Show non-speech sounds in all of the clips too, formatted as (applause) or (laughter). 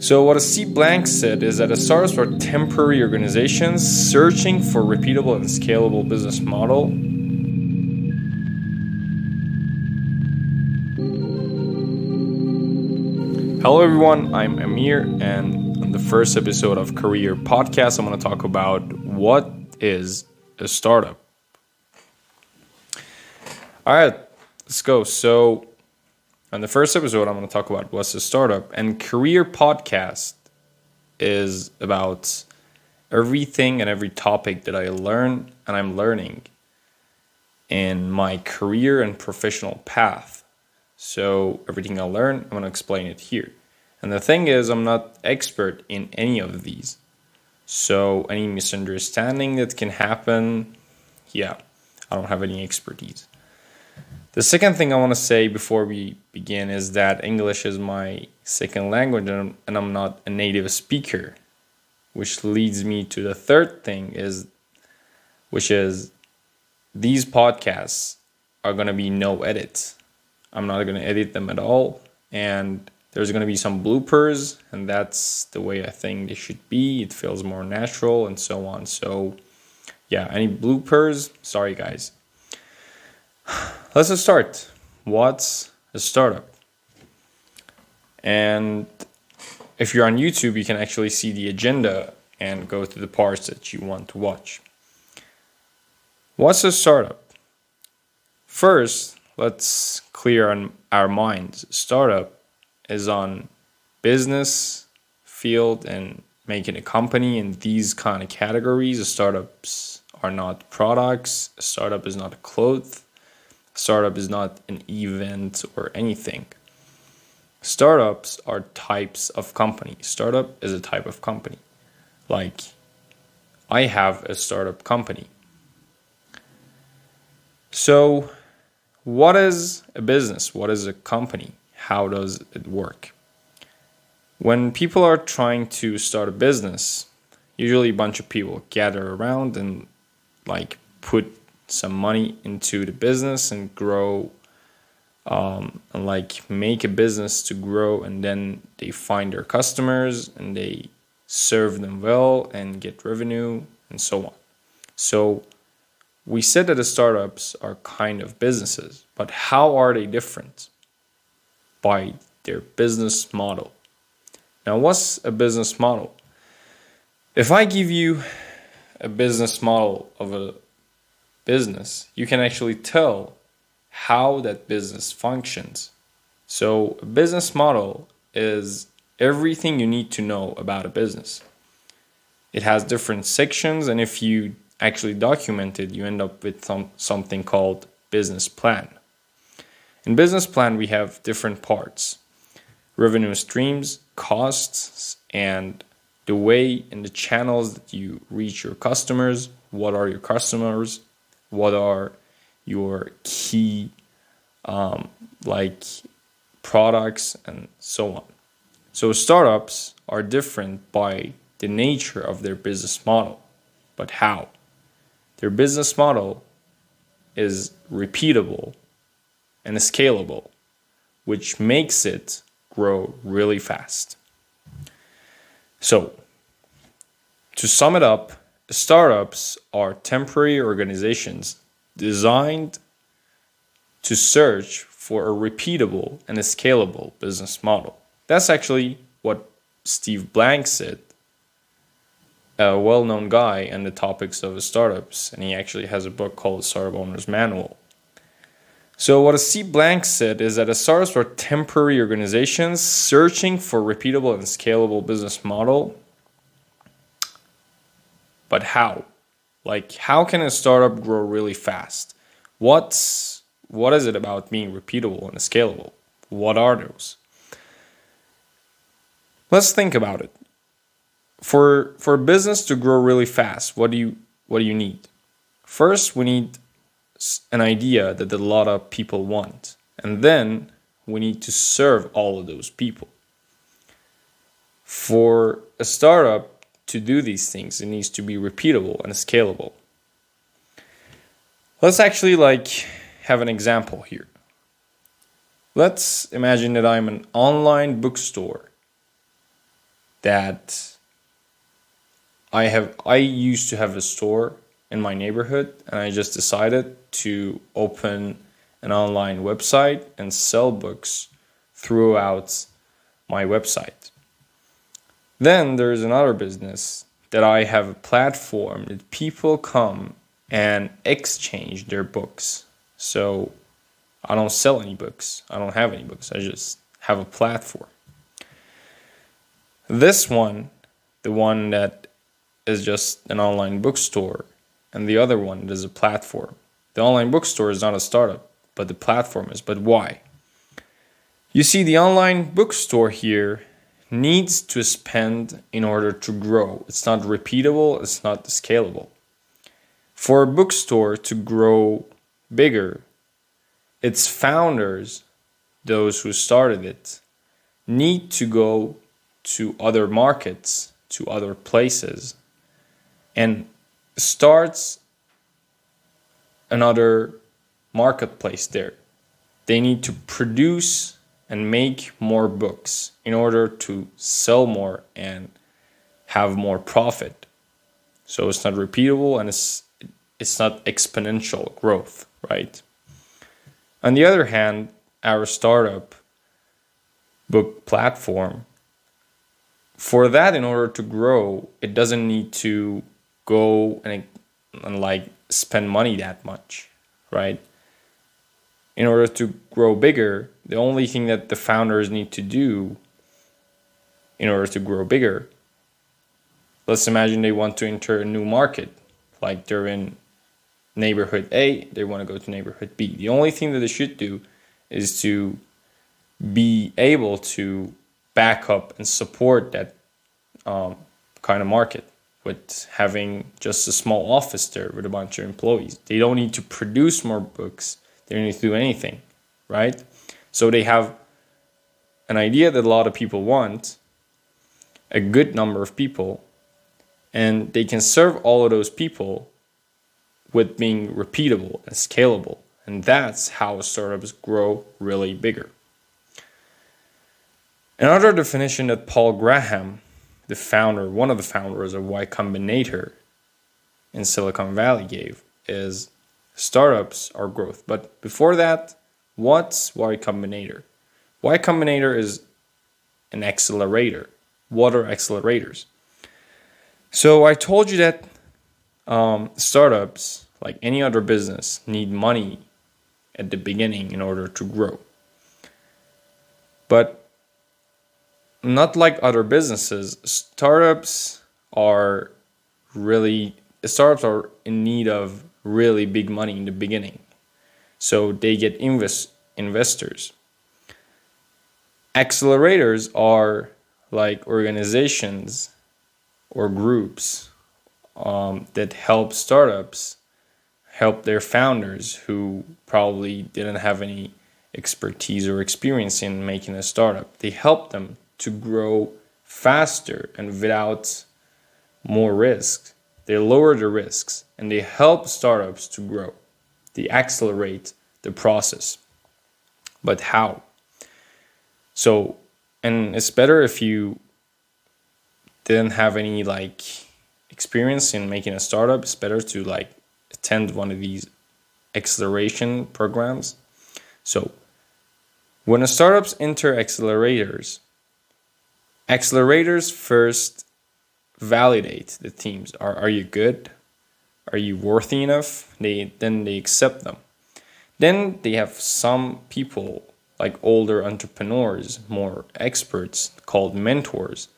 So, what a Steve Blank said is that a startups are temporary organizations searching for repeatable and scalable business model. Hello, everyone. I'm Amir, and on the first episode of Career Podcast, I'm going to talk about what is a startup. All right, let's go. So, on the first episode, I'm going to talk about what's a startup. And Career Podcast is about everything and every topic that I learn and I'm learning in my career and professional path. So, everything I learn, I'm going to explain it here. And the thing is, I'm not expert in any of these. So, any misunderstanding that can happen, yeah, I don't have any expertise. The second thing I want to say before we begin is that English is my second language and I'm not a native speaker, which leads me to the third thing is which is these podcasts are going to be no edits. I'm not going to edit them at all and there's going to be some bloopers and that's the way I think they should be. It feels more natural and so on. So yeah, any bloopers, sorry guys. (sighs) Let's start. What's a startup? And if you're on YouTube, you can actually see the agenda and go to the parts that you want to watch. What's a startup? First, let's clear on our minds. Startup is on business field and making a company in these kind of categories. Startups are not products. A startup is not a cloth startup is not an event or anything. Startups are types of company. Startup is a type of company. Like, I have a startup company. So, what is a business? What is a company? How does it work? When people are trying to start a business, usually a bunch of people gather around and like put some money into the business and grow um, and like make a business to grow and then they find their customers and they serve them well and get revenue and so on. So we said that the startups are kind of businesses but how are they different? By their business model. Now what's a business model? If i give you a business model of a business, you can actually tell how that business functions. So, a business model is everything you need to know about a business. It has different sections, and if you actually document it, you end up with some, something called business plan. In business plan, we have different parts revenue streams, costs, and the way and the channels that you reach your customers. What are your customers? What are your key um, like products and so on. So startups are different by the nature of their business model but how? Their business model is repeatable and scalable which makes it grow really fast. So to sum it up startups are temporary organizations designed to search for a repeatable and a scalable business model. That's actually what Steve Blank said, a well known guy in the topics of startups, and he actually has a book called Startup Owner's Manual. So, what Steve Blank said is that startups are temporary organizations searching for repeatable and scalable business model but how? Like, how can a startup grow really fast? What's what is it about being repeatable and scalable? What are those? Let's think about it. For for a business to grow really fast, what do you what do you need? First, we need an idea that a lot of people want, and then we need to serve all of those people. For a startup, to do these things, it needs to be repeatable and scalable. Let's actually like have an example here. Let's imagine that I'm an online bookstore that I have I used to have a store in my neighborhood and I just decided to open an online website and sell books throughout my website. Then there's another business that I have a platform that people come and exchange their books. So I don't sell any books. I don't have any books. I just have a platform. This one, the one that is just an online bookstore, and the other one is a platform. The online bookstore is not a startup, but the platform is. But why? You see, the online bookstore here needs to spend in order to grow. It's not repeatable, it's not scalable. For a bookstore to grow bigger, its founders, those who started it, need to go to other markets, to other places, and starts another marketplace there. They need to produce and make more books in order to sell more and have more profit. So it's not repeatable and it's it's not exponential growth, right? On the other hand, our startup book platform for that in order to grow, it doesn't need to go and, and like spend money that much, right? In order to grow bigger, the only thing that the founders need to do in order to grow bigger, let's imagine they want to enter a new market, like they're in neighborhood A, they want to go to neighborhood B. The only thing that they should do is to be able to back up and support that um, kind of market with having just a small office there with a bunch of employees. They don't need to produce more books, they don't need to do anything, right? So they have an idea that a lot of people want, a good number of people, and they can serve all of those people with being repeatable and scalable. And that's how startups grow really bigger. Another definition that Paul Graham, the founder, one of the founders of Y Combinator in Silicon Valley, gave is startups are growth. But before that, what's Y Combinator? Y Combinator is an accelerator. What are accelerators? So I told you that um, startups, like any other business, need money at the beginning in order to grow. But not like other businesses, startups are really startups are in need of really big money in the beginning. So they get invest investors. Accelerators are like organizations or groups um, that help startups help their founders who probably didn't have any expertise or experience in making a startup. They help them to grow faster and without more risk. They lower the risks and they help startups to grow. They accelerate the process. But how? So, and it's better if you didn't have any like experience in making a startup, it's better to like attend one of these acceleration programs. So, when a startups enter accelerators, accelerators first validate the teams. Are are you good? Are you worthy enough? They then they accept them. Then they have some people like older entrepreneurs, more experts called mentors.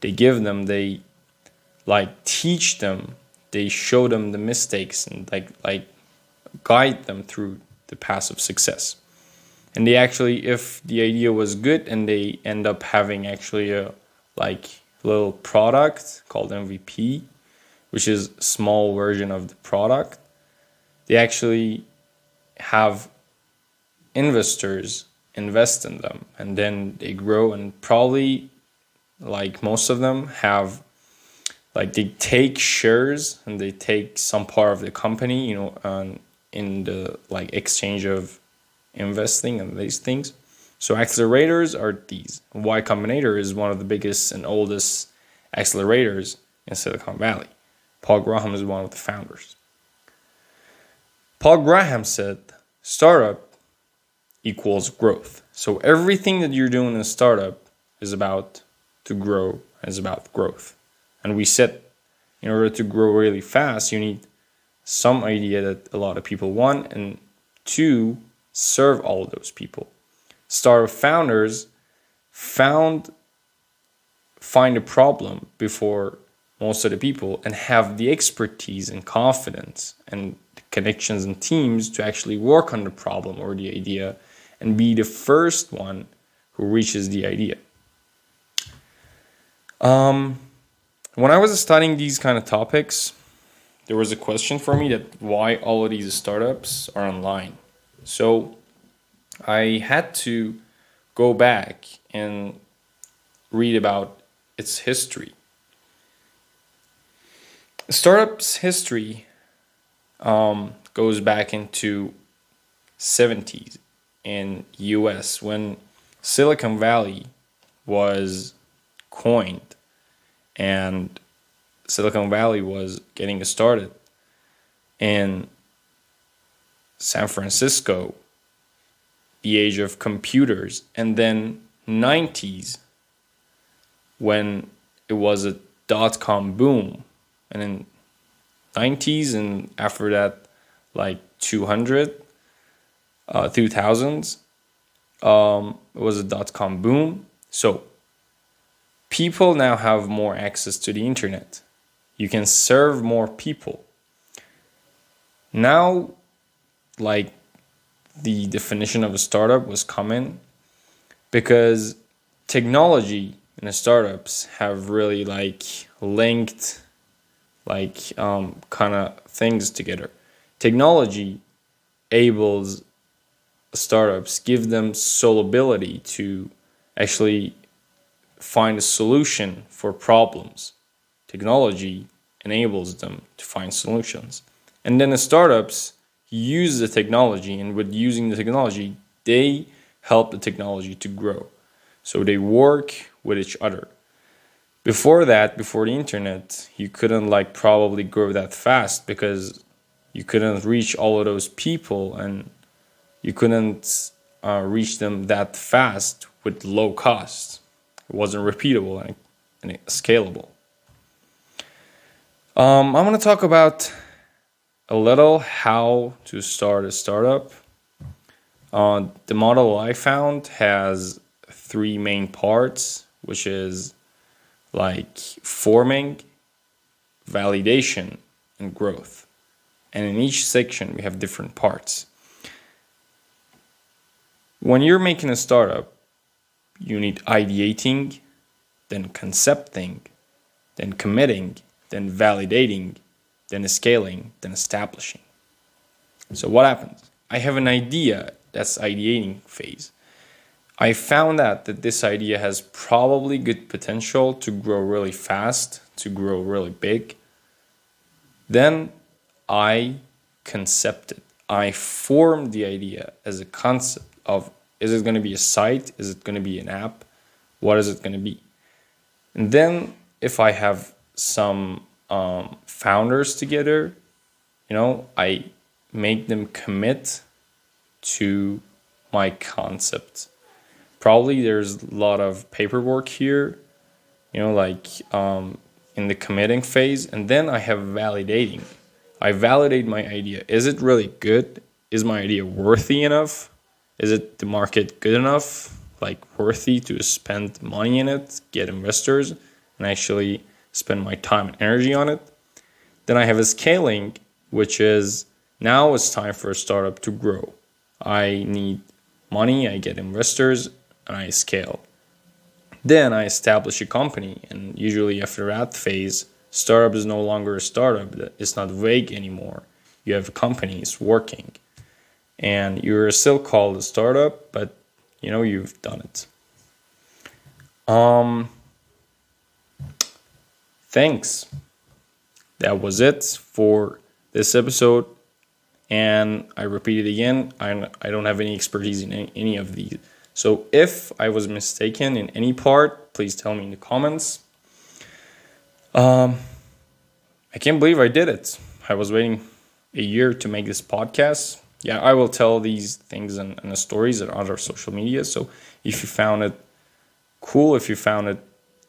They give them they like teach them they show them the mistakes and like like guide them through the path of success and they actually if the idea was good and they end up having actually a like little product called mvp which is small version of the product. They actually have investors invest in them and then they grow and probably like most of them have like they take shares and they take some part of the company you know and in the like exchange of investing and these things so accelerators are these y combinator is one of the biggest and oldest accelerators in Silicon Valley. Paul Graham is one of the founders. Paul Graham said startup equals growth. So everything that you're doing in a startup is about to grow, is about growth. And we said in order to grow really fast, you need some idea that a lot of people want and two, serve all those people. Startup founders found find a problem before most of the people and have the expertise and confidence and connections and teams to actually work on the problem or the idea and be the first one who reaches the idea. Um, when I was studying these kind of topics, there was a question for me that why all of these startups are online. So I had to go back and read about its history. Startups history um, goes back into 70s in US when Silicon Valley was coined and Silicon Valley was getting started in San Francisco the age of computers and then 90s when it was a dot com boom and then 90s and after that like 200 uh, 2000s um, it was a dot com boom. So people now have more access to the internet. You can serve more people. Now like the definition of a startup was coming because technology and startups have really like linked like um, kind of things together. Technology enables startups, give them solubility to actually find a solution for problems. Technology enables them to find solutions. And then the startups use the technology, and with using the technology, they help the technology to grow. So they work with each other. Before that before the internet you couldn't like probably grow that fast because you couldn't reach all of those people and you couldn't uh, reach them that fast with low cost. It wasn't repeatable and, and scalable. Um, i'm going to talk about a little how to start a startup uh, the model i found has three main parts which is like forming, validation, and growth. And in each section, we have different parts. When you're making a startup, you need ideating, then concepting, then committing, then validating, then scaling, then establishing. So, what happens? I have an idea that's ideating phase. I found out that this idea has probably good potential to grow really fast, to grow really big. Then I concepted, I formed the idea as a concept of is it going to be a site? Is it going to be an app? What is it going to be? And then if I have some um, founders together, you know, I make them commit to my concept probably there's a lot of paperwork here, you know, like um, in the committing phase. And then I have validating. I validate my idea. Is it really good? Is my idea worthy enough? Is it the market good enough? Like worthy to spend money in it, get investors, and actually spend my time and energy on it? Then I have a scaling, which is now it's time for a startup to grow. I need money, I get investors, and I scale. Then I establish a company, and usually after that phase, startup is no longer a startup. It's not vague anymore. You have companies working, and you're still called a startup, but you know you've done it. Um, thanks. That was it for this episode. And I repeat it again, I, I don't have any expertise in any, any of these so if I was mistaken in any part, please tell me in the comments. Um, I can't believe I did it. I was waiting a year to make this podcast. Yeah, I will tell these things and, and the stories on other social media. So if you found it cool, if you found it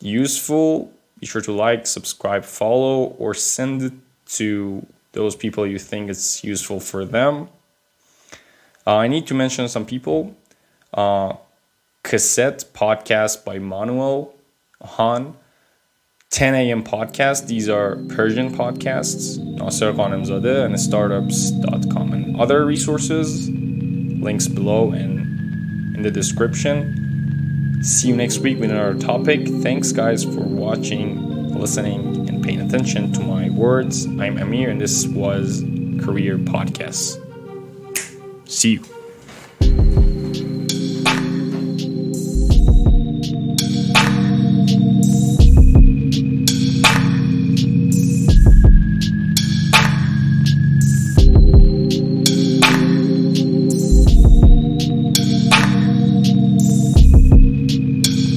useful, be sure to like, subscribe, follow, or send it to those people you think it's useful for them. Uh, I need to mention some people. Uh, cassette podcast by Manuel Han. 10 a.m. podcast. These are Persian podcasts. Nasser Ghanemzadeh and startups.com and other resources. Links below and in the description. See you next week with another topic. Thanks, guys, for watching, listening, and paying attention to my words. I'm Amir, and this was Career Podcasts. See you.